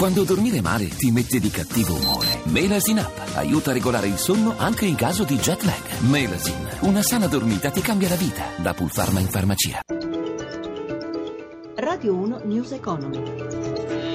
Quando dormire male ti mette di cattivo umore. Melasin Up aiuta a regolare il sonno anche in caso di jet lag. Melasin, una sana dormita ti cambia la vita. Da Pulpharma in farmacia. Radio 1 News Economy.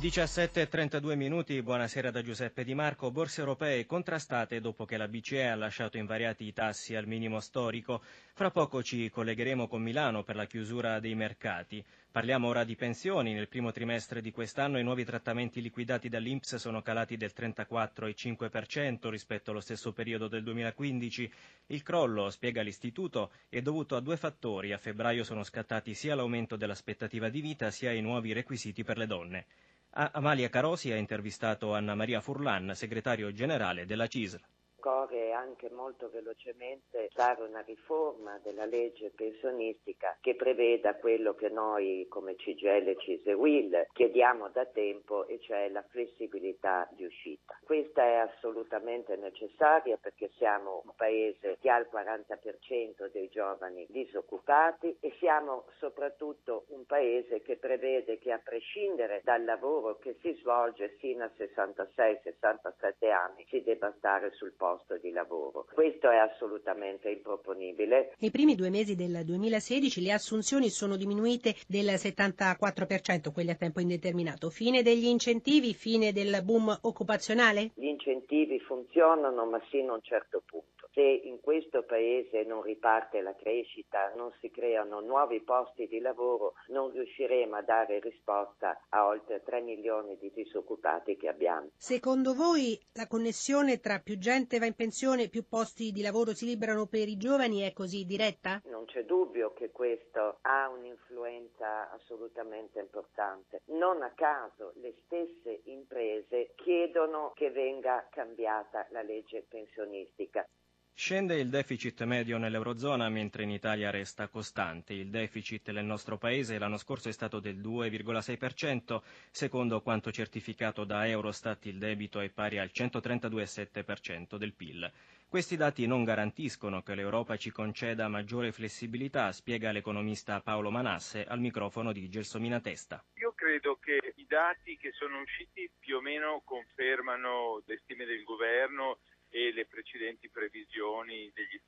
17.32 minuti, buonasera da Giuseppe Di Marco. Borse europee contrastate dopo che la BCE ha lasciato invariati i tassi al minimo storico. Fra poco ci collegheremo con Milano per la chiusura dei mercati. Parliamo ora di pensioni. Nel primo trimestre di quest'anno i nuovi trattamenti liquidati dall'Inps sono calati del 34,5% rispetto allo stesso periodo del 2015. Il crollo, spiega l'Istituto, è dovuto a due fattori. A febbraio sono scattati sia l'aumento dell'aspettativa di vita sia i nuovi requisiti per le donne. Amalia Carosi ha intervistato Anna Maria Furlan, segretario generale della CISL occorre anche molto velocemente fare una riforma della legge pensionistica che preveda quello che noi come CGL e CISE-WIL chiediamo da tempo e cioè la flessibilità di uscita. Questa è assolutamente necessaria perché siamo un paese che ha il 40% dei giovani disoccupati e siamo soprattutto un paese che prevede che a prescindere dal lavoro che si svolge fino a 66-67 anni si debba stare sul posto posto di lavoro. Questo è assolutamente improponibile. Nei primi due mesi del 2016 le assunzioni sono diminuite del 74%, quelle a tempo indeterminato. Fine degli incentivi, fine del boom occupazionale? Gli incentivi funzionano ma sino a un certo punto se in questo paese non riparte la crescita, non si creano nuovi posti di lavoro, non riusciremo a dare risposta a oltre 3 milioni di disoccupati che abbiamo. Secondo voi la connessione tra più gente va in pensione e più posti di lavoro si liberano per i giovani è così diretta? Non c'è dubbio che questo ha un'influenza assolutamente importante. Non a caso le stesse imprese chiedono che venga cambiata la legge pensionistica. Scende il deficit medio nell'Eurozona mentre in Italia resta costante. Il deficit nel nostro paese l'anno scorso è stato del 2,6%, secondo quanto certificato da Eurostat il debito è pari al 132,7% del PIL. Questi dati non garantiscono che l'Europa ci conceda maggiore flessibilità, spiega l'economista Paolo Manasse al microfono di Gelsomina Testa. Io credo che i dati che sono usciti più o meno confermano le stime del governo e le precedenti previsioni degli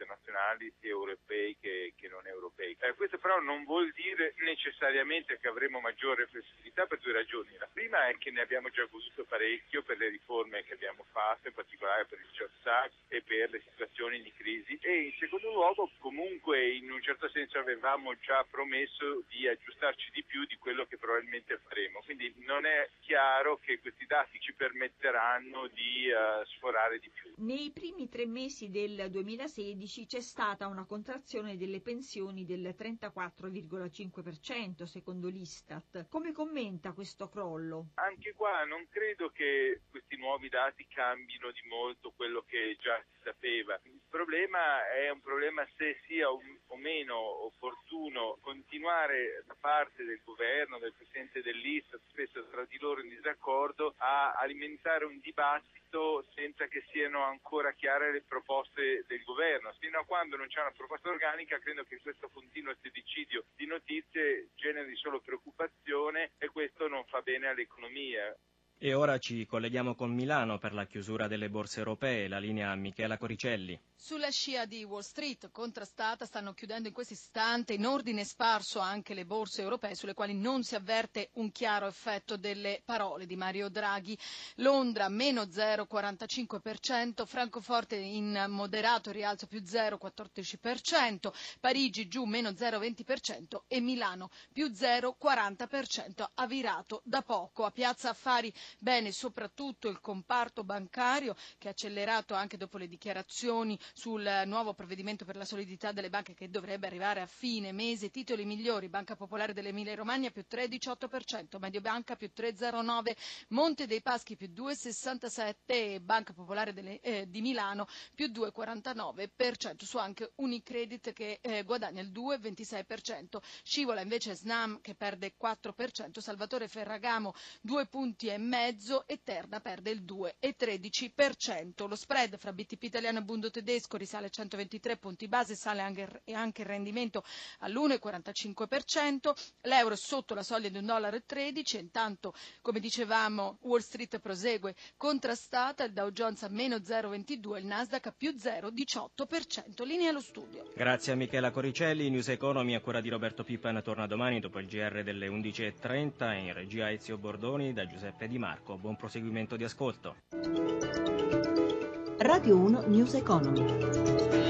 internazionali sia europei che, che non europei. Eh, questo però non vuol dire necessariamente che avremo maggiore flessibilità per due ragioni. La prima è che ne abbiamo già goduto parecchio per le riforme che abbiamo fatto, in particolare per il Act e per le situazioni di crisi e in secondo luogo comunque in un certo senso avevamo già promesso di aggiustarci di più di quello che probabilmente faremo. Quindi non è chiaro che questi dati ci permetteranno di uh, sforare di più. Nei primi tre mesi del 2016 2015 c'è stata una contrazione delle pensioni del 34,5% secondo l'Istat. Come commenta questo crollo? Anche qua non credo che questi nuovi dati cambino di molto quello che già si sapeva. Il problema è un problema se sia o meno opportuno continuare da parte del governo, del Presidente dell'Istat, spesso tra di loro in disaccordo, a alimentare un dibattito senza che siano ancora chiare le proposte del governo fino a quando non c'è una proposta organica credo che questo continuo sedicidio di notizie generi solo preoccupazione e questo non fa bene all'economia. E ora ci colleghiamo con Milano per la chiusura delle borse europee, la linea Michela Coricelli. Sulla scia di Wall Street, contrastata, stanno chiudendo in questo istante in ordine sparso anche le borse europee sulle quali non si avverte un chiaro effetto delle parole di Mario Draghi. Londra meno 0,45%, Francoforte in moderato rialzo più 0,14%, Parigi giù meno 0,20% e Milano più 0,40%, ha virato da poco. A Piazza Affari bene soprattutto il comparto bancario che ha accelerato anche dopo le dichiarazioni sul nuovo provvedimento per la solidità delle banche che dovrebbe arrivare a fine mese. Titoli migliori, Banca Popolare dell'Emilia Romagna più 3,18%, Mediobanca più 3,09%, Monte dei Paschi più 2,67% e Banca Popolare delle, eh, di Milano più 2,49% su anche Unicredit che eh, guadagna il 2,26%. Scivola invece Snam che perde 4%, Salvatore Ferragamo 2 punti e mezzo 1,5% e Terna perde il 2,13%. Lo spread fra BTP italiano e Bundo tedesco risale a 123 punti base, sale anche, anche il rendimento all'1,45%, l'euro è sotto la soglia di 1,13 dollaro, intanto come dicevamo Wall Street prosegue contrastata, il Dow Jones a meno 0,22, il Nasdaq a più 0,18%. Linea allo studio. Grazie a Michela Coricelli, News Economy a cura di Roberto Pippan torna domani dopo il GR delle 11.30 in regia Ezio Bordoni da Giuseppe Di Marco. Buon proseguimento di ascolto. Radio 1 News Economy.